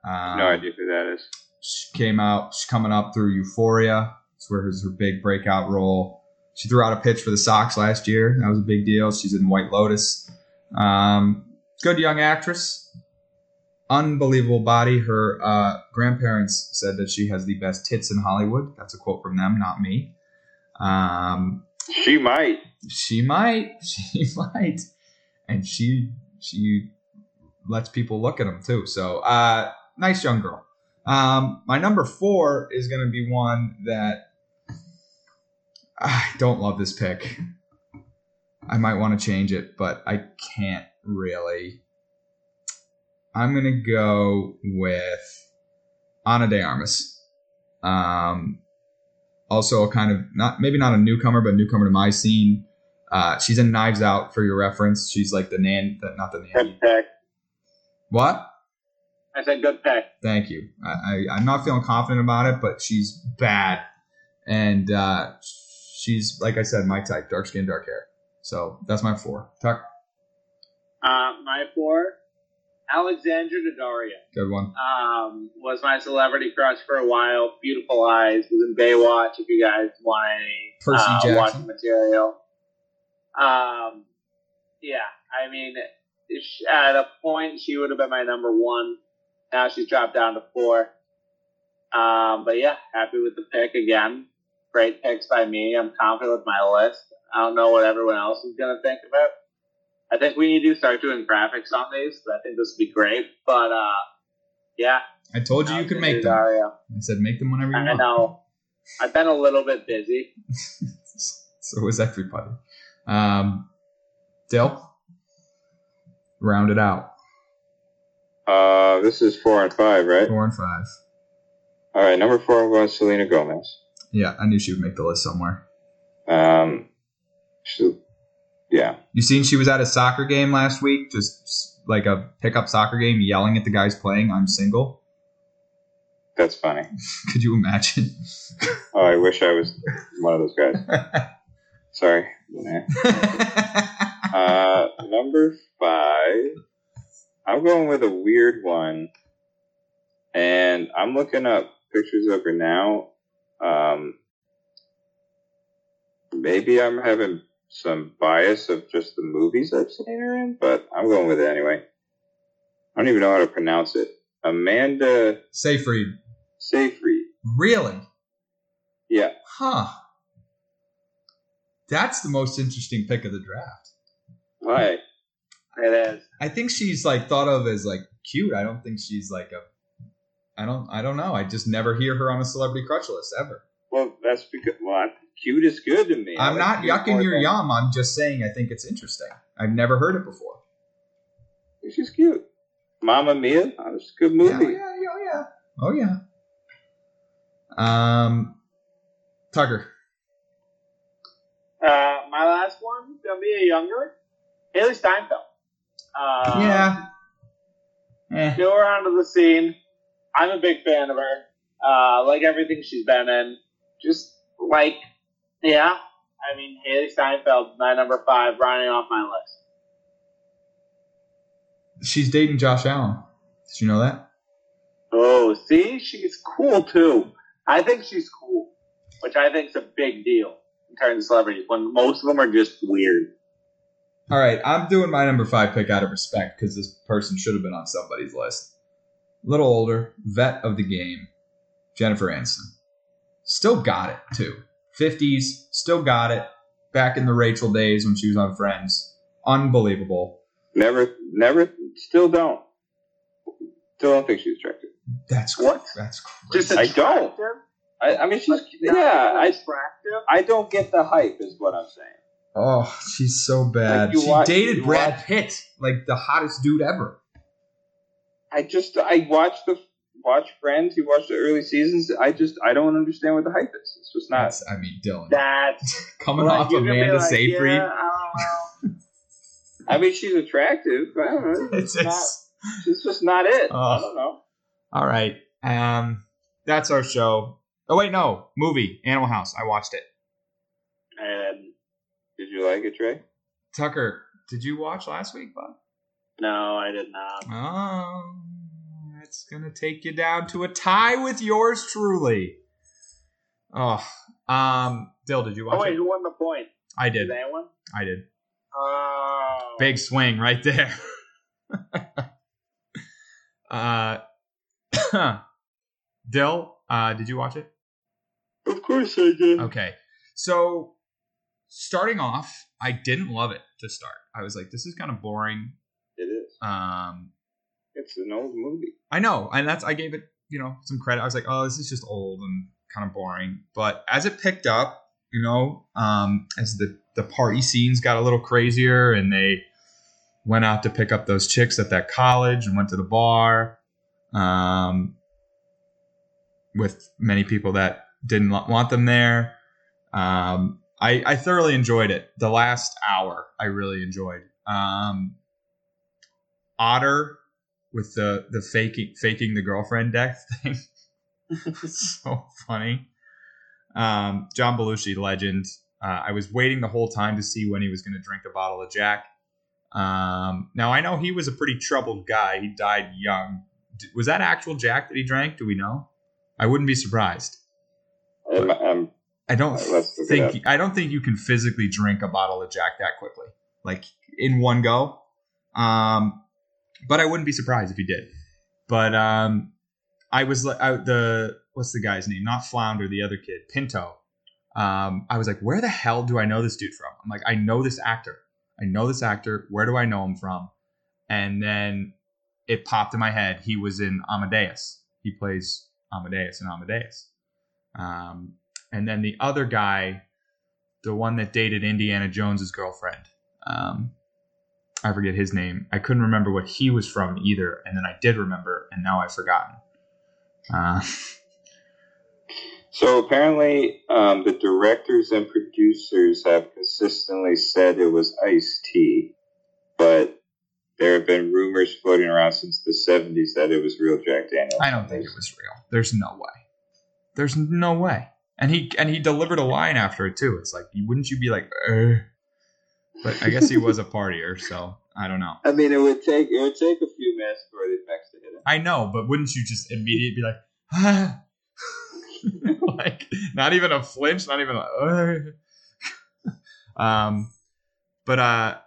B: Um, no idea who that is.
A: She came out. She's coming up through Euphoria. It's where her big breakout role. She threw out a pitch for the Sox last year. That was a big deal. She's in White Lotus. Um, good young actress. Unbelievable body. Her uh, grandparents said that she has the best tits in Hollywood. That's a quote from them, not me. Um,
B: she might.
A: She might. She might. And she she lets people look at them too. So uh, nice young girl. Um, my number four is going to be one that I don't love this pick. I might want to change it, but I can't really. I'm gonna go with Ana de Armas. Um, also a kind of not maybe not a newcomer, but newcomer to my scene. Uh, she's in Knives Out for your reference. She's like the nan, the, not the nanny. What?
C: I said good pick.
A: Thank you. I, I, am not feeling confident about it, but she's bad, and uh, she's like I said, my type: dark skin, dark hair. So that's my four. Tuck.
C: Uh, my four, Alexandra Daddario.
A: Good one.
C: Um, was my celebrity crush for a while. Beautiful eyes. Was in Baywatch. If you guys want any Percy uh, Jackson. watching material. Um, yeah. I mean, at a point she would have been my number one. Now she's dropped down to four. Um, but yeah, happy with the pick again. Great picks by me. I'm confident with my list. I don't know what everyone else is going to think about. I think we need to start doing graphics on these, but I think this would be great. But uh, yeah.
A: I told you you could make them. Dario. I said make them whenever you I want.
C: I know. I've been a little bit busy.
A: so was everybody. Um, Dill, round it out.
B: Uh, this is four and five, right?
A: Four and five.
B: All right, number four was Selena Gomez.
A: Yeah, I knew she would make the list somewhere.
B: Um, she, yeah.
A: You seen she was at a soccer game last week, just like a pickup soccer game, yelling at the guys playing, "I'm single."
B: That's funny.
A: Could you imagine?
B: oh, I wish I was one of those guys. Sorry. uh, number five. I'm going with a weird one, and I'm looking up pictures of her now. Um, maybe I'm having some bias of just the movies I've seen her in, but I'm going with it anyway. I don't even know how to pronounce it. Amanda
A: Seyfried.
B: Seyfried.
A: Really?
B: Yeah.
A: Huh. That's the most interesting pick of the draft.
B: Why?
C: It is.
A: I think she's like thought of as like cute. I don't think she's like a. I don't. I don't know. I just never hear her on a celebrity crutch list ever.
B: Well, that's because well, cute is good to me.
A: I'm like not yucking your yum. I'm just saying I think it's interesting. I've never heard it before.
B: She's cute. Mamma Mia. Oh, it's a good movie.
A: Yeah, yeah, oh yeah. Oh yeah. Um, Tucker.
C: Uh, my last one gonna be a younger Hailee Steinfeld.
A: Uh, yeah.
C: Eh. Show her onto the scene. I'm a big fan of her. Uh, like everything she's been in. Just like yeah, I mean Hailee Steinfeld, my number five, running off my list.
A: She's dating Josh Allen. Did you know that?
C: Oh, see, she's cool too. I think she's cool, which I think is a big deal in terms of celebrities. When most of them are just weird.
A: All right, I'm doing my number five pick out of respect because this person should have been on somebody's list. A little older, vet of the game, Jennifer Aniston. Still got it too. 50s, still got it. Back in the Rachel days when she was on Friends. Unbelievable.
B: Never, never, still don't. Still don't think she's attractive.
A: That's what? That's
B: crazy. Just I don't. I, I mean, she's yeah. I, attractive. I don't get the hype, is what I'm saying.
A: Oh, she's so bad. Like she watch, dated Brad watch, Pitt, like the hottest dude ever.
B: I just I watched the watch Friends, you watch the early seasons. I just I don't understand what the hype is. It's just not.
A: That's, I mean, Dylan.
C: That's
A: coming off Amanda like, Seyfried.
C: Yeah, I,
B: I mean, she's attractive. But I don't know. It's, it's, not, it's just not it. Uh, I don't know.
A: All right. Um, that's our show. Oh wait, no movie Animal House. I watched it.
B: And did you like it, Trey?
A: Tucker, did you watch last week, bud?
C: No, I did not.
A: Oh, that's gonna take you down to a tie with yours truly. Oh, um, Dill, did you watch?
C: Oh wait,
A: it?
C: who won the point?
A: I did.
C: Did anyone?
A: I did.
C: Oh.
A: Big swing right there. uh, Dill, uh, did you watch it?
B: Of course I did.
A: Okay. So, starting off, I didn't love it to start. I was like, this is kind of boring. Um,
B: it's an old movie.
A: I know, and that's I gave it, you know, some credit. I was like, oh, this is just old and kind of boring. But as it picked up, you know, um, as the the party scenes got a little crazier, and they went out to pick up those chicks at that college and went to the bar, um, with many people that didn't want them there. Um, I, I thoroughly enjoyed it. The last hour, I really enjoyed. Um, Otter with the the faking faking the girlfriend death thing. so funny. Um, John Belushi, legend. Uh, I was waiting the whole time to see when he was going to drink a bottle of Jack. Um, now I know he was a pretty troubled guy. He died young. Was that actual Jack that he drank? Do we know? I wouldn't be surprised.
B: I'm, I'm,
A: I don't think I don't think you can physically drink a bottle of Jack that quickly, like in one go. Um, but I wouldn't be surprised if he did. But um, I was like, the what's the guy's name? Not Flounder, the other kid, Pinto. Um, I was like, where the hell do I know this dude from? I'm like, I know this actor. I know this actor. Where do I know him from? And then it popped in my head. He was in Amadeus. He plays Amadeus in Amadeus. Um, and then the other guy, the one that dated Indiana Jones's girlfriend, um, I forget his name. I couldn't remember what he was from either, and then I did remember, and now I've forgotten. Uh,
B: so apparently, um, the directors and producers have consistently said it was ice tea, but there have been rumors floating around since the 70s that it was real Jack Daniels.
A: I don't think it was real. There's no way. There's no way. And he and he delivered a line after it too. It's like, wouldn't you be like, Ugh. But I guess he was a partier, so I don't know.
B: I mean, it would take it would take a few minutes for the effects to hit him.
A: I know, but wouldn't you just immediately be like, ah. like not even a flinch, not even a. um, but uh,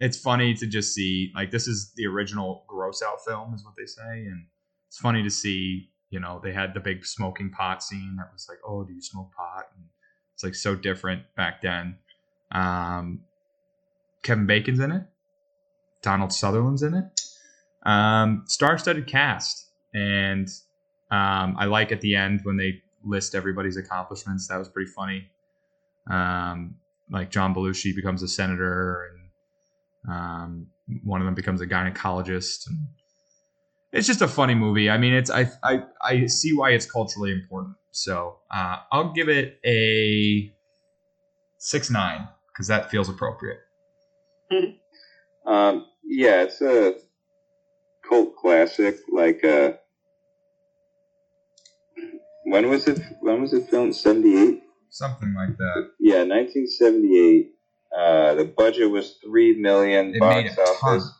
A: it's funny to just see like this is the original gross out film, is what they say, and it's funny to see. You know, they had the big smoking pot scene that was like, oh, do you smoke pot? And it's like so different back then. Um, Kevin Bacon's in it. Donald Sutherland's in it. Um, star-studded cast, and um, I like at the end when they list everybody's accomplishments. That was pretty funny. Um, like John Belushi becomes a senator, and um, one of them becomes a gynecologist. And it's just a funny movie. I mean, it's I I, I see why it's culturally important. So uh, I'll give it a six nine because that feels appropriate.
B: Um, yeah, it's a cult classic. Like, uh, when was it? When was it filmed? Seventy eight.
A: Something like that.
B: Yeah, nineteen seventy eight. Uh, the budget was three million.
A: It box
B: office.
A: Ton.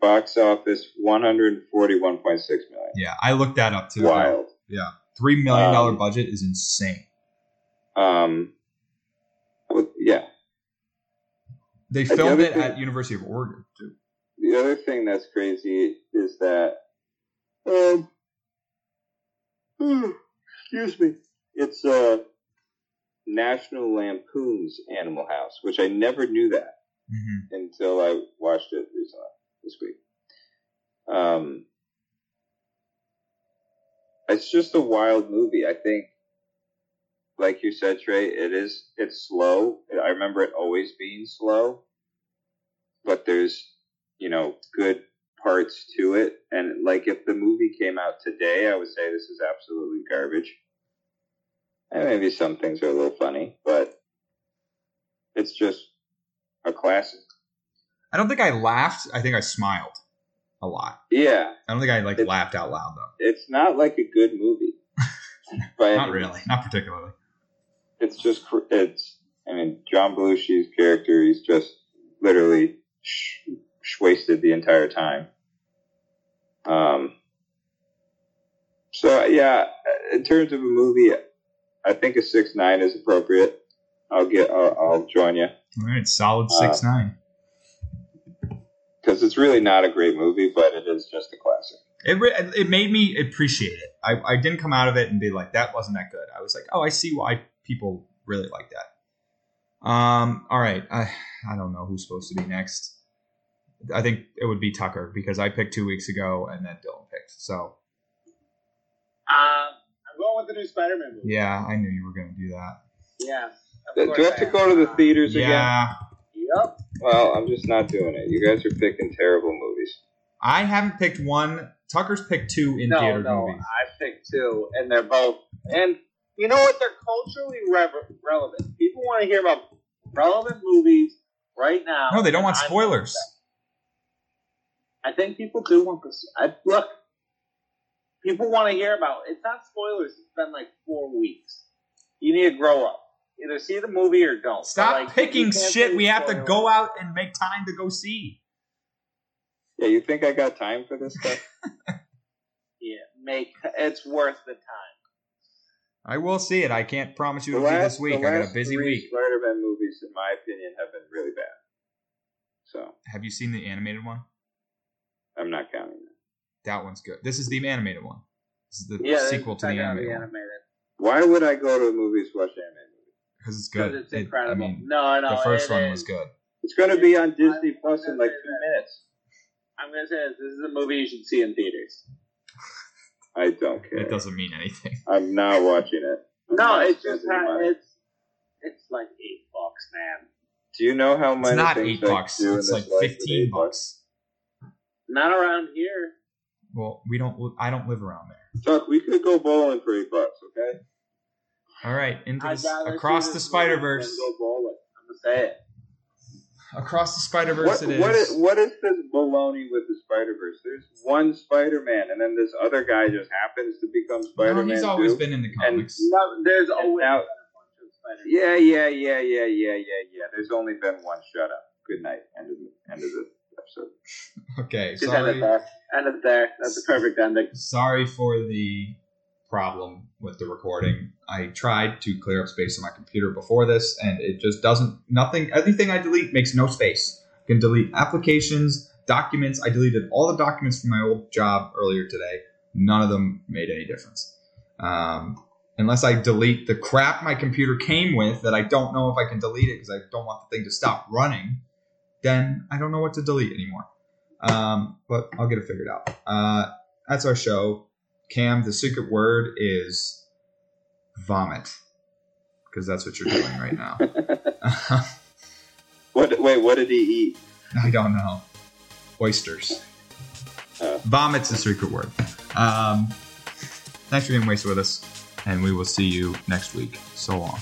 B: Box office one hundred forty one point six million.
A: Yeah, I looked that up too.
B: Wild.
A: Yeah, three million dollar um, budget is insane.
B: Um.
A: They filmed the it thing, at University of Oregon too.
B: The other thing that's crazy is that, um, excuse me, it's uh, National Lampoon's Animal House, which I never knew that
A: mm-hmm.
B: until I watched it recently this week. Um, it's just a wild movie. I think, like you said, Trey, it is. It's slow. I remember it always being slow, but there's you know good parts to it. And like if the movie came out today, I would say this is absolutely garbage. And maybe some things are a little funny, but it's just a classic.
A: I don't think I laughed. I think I smiled a lot.
B: Yeah.
A: I don't think I like
B: It's-
A: laughed out loud though.
B: It's not like a good movie.
A: Not really. Not particularly.
B: It's just it's. I mean, John Belushi's character. He's just literally sh- sh- wasted the entire time. Um. So yeah, in terms of a movie, I think a six nine is appropriate. I'll get. I'll, I'll join you
A: All right, solid
B: Uh,
A: six nine.
B: because it's really not a great movie, but it is just a classic.
A: It re- it made me appreciate it. I, I didn't come out of it and be like that wasn't that good. I was like, oh, I see why people really like that. Um. All right. I I don't know who's supposed to be next. I think it would be Tucker because I picked two weeks ago and then Dylan picked. So
C: Um, I'm going with the new Spider-Man movie.
A: yeah, I knew you were going to do that.
C: Yeah. of
B: Do
C: course
B: I have to
C: am.
B: go to the theaters again?
A: Yeah.
C: Yep.
B: Well, I'm just not doing it. You guys are picking terrible movies.
A: I haven't picked one. Tucker's picked two in
C: No,
A: theater
C: no,
A: movies.
C: I picked two, and they're both. And you know what? They're culturally rev- relevant. People want to hear about relevant movies right now.
A: No, they don't want
C: I'm-
A: spoilers.
C: I think people do want to. see- I look. People want to hear about. It's not spoilers. It's been like four weeks. You need to grow up. Either see the movie or don't.
A: Stop
C: like,
A: picking shit we have to go out and make time to go see.
B: Yeah, you think I got time for this stuff?
C: Yeah, make it's worth the time.
A: I will see it. I can't promise you
B: The
A: it'll be this week. I got a
B: last
A: busy
B: three
A: week.
B: Spider-Man movies, in my opinion, have been really bad. So
A: Have you seen the animated one?
B: I'm not counting that.
A: That one's good. This is the animated one. This is the
C: Yeah,
A: sequel to the animated one
C: animated.
B: Why would I go to the movies to watch animated movie?
A: because it's good.
C: It's
A: It- I mean,
C: no, no,
A: the first one
C: is.
A: was good.
B: It's going to be on Disney
C: I'm
B: Plus in like two
C: that.
B: minutes.
C: I'm gonna say this. This is a movie you should see in theaters.
B: I don't care.
A: It doesn't mean anything.
B: I'm not watching it. I'm
C: No,
B: not
C: it's just
B: spending
C: ha- it's it's like eight bucks, man.
B: Do you know how
A: much?
B: It's
A: not eight bucks. It's like
B: fifteen with
A: fifteen
B: eight
A: bucks.
C: Not around here.
A: Well, we don't. I don't live around there.
B: Chuck, we could go bowling for eight bucks, okay?
A: All right, into
C: I'd
A: the, across the
C: this
A: Spider Verse.
C: Go bowling. I'm gonna say it.
A: Across the Spider Verse, it is.
B: what is what is this baloney with the Spider Verse? There's one Spider Man, and then this other guy just happens to become Spider
A: no,
B: Man.
A: he's always been in the comics.
C: No, there's always
B: now-
C: been a bunch of Spider-Man.
B: Yeah, yeah, yeah, yeah, yeah, yeah, yeah. There's only been one. Shut up. Good night. End of the end of the episode.
A: okay,
C: Just end it there. End it there. That's a perfect ending.
A: Sorry for the problem with the recording. I tried to clear up space on my computer before this, and it just doesn't. Nothing. Everything I delete makes no space. I can delete applications, documents. I deleted all the documents from my old job earlier today. None of them made any difference. Um, unless I delete the crap my computer came with that I don't know if I can delete it because I don't want the thing to stop running, then I don't know what to delete anymore. Um, but I'll get it figured out. Uh, that's our show. Cam, the secret word is vomit because that's what you're doing right now.
B: What? Wait, what did he eat?
A: I don't know. Oysters.
B: Oh.
A: Vomit's the secret word. Um, thanks for being wasted with us, and we will see you next week. So long.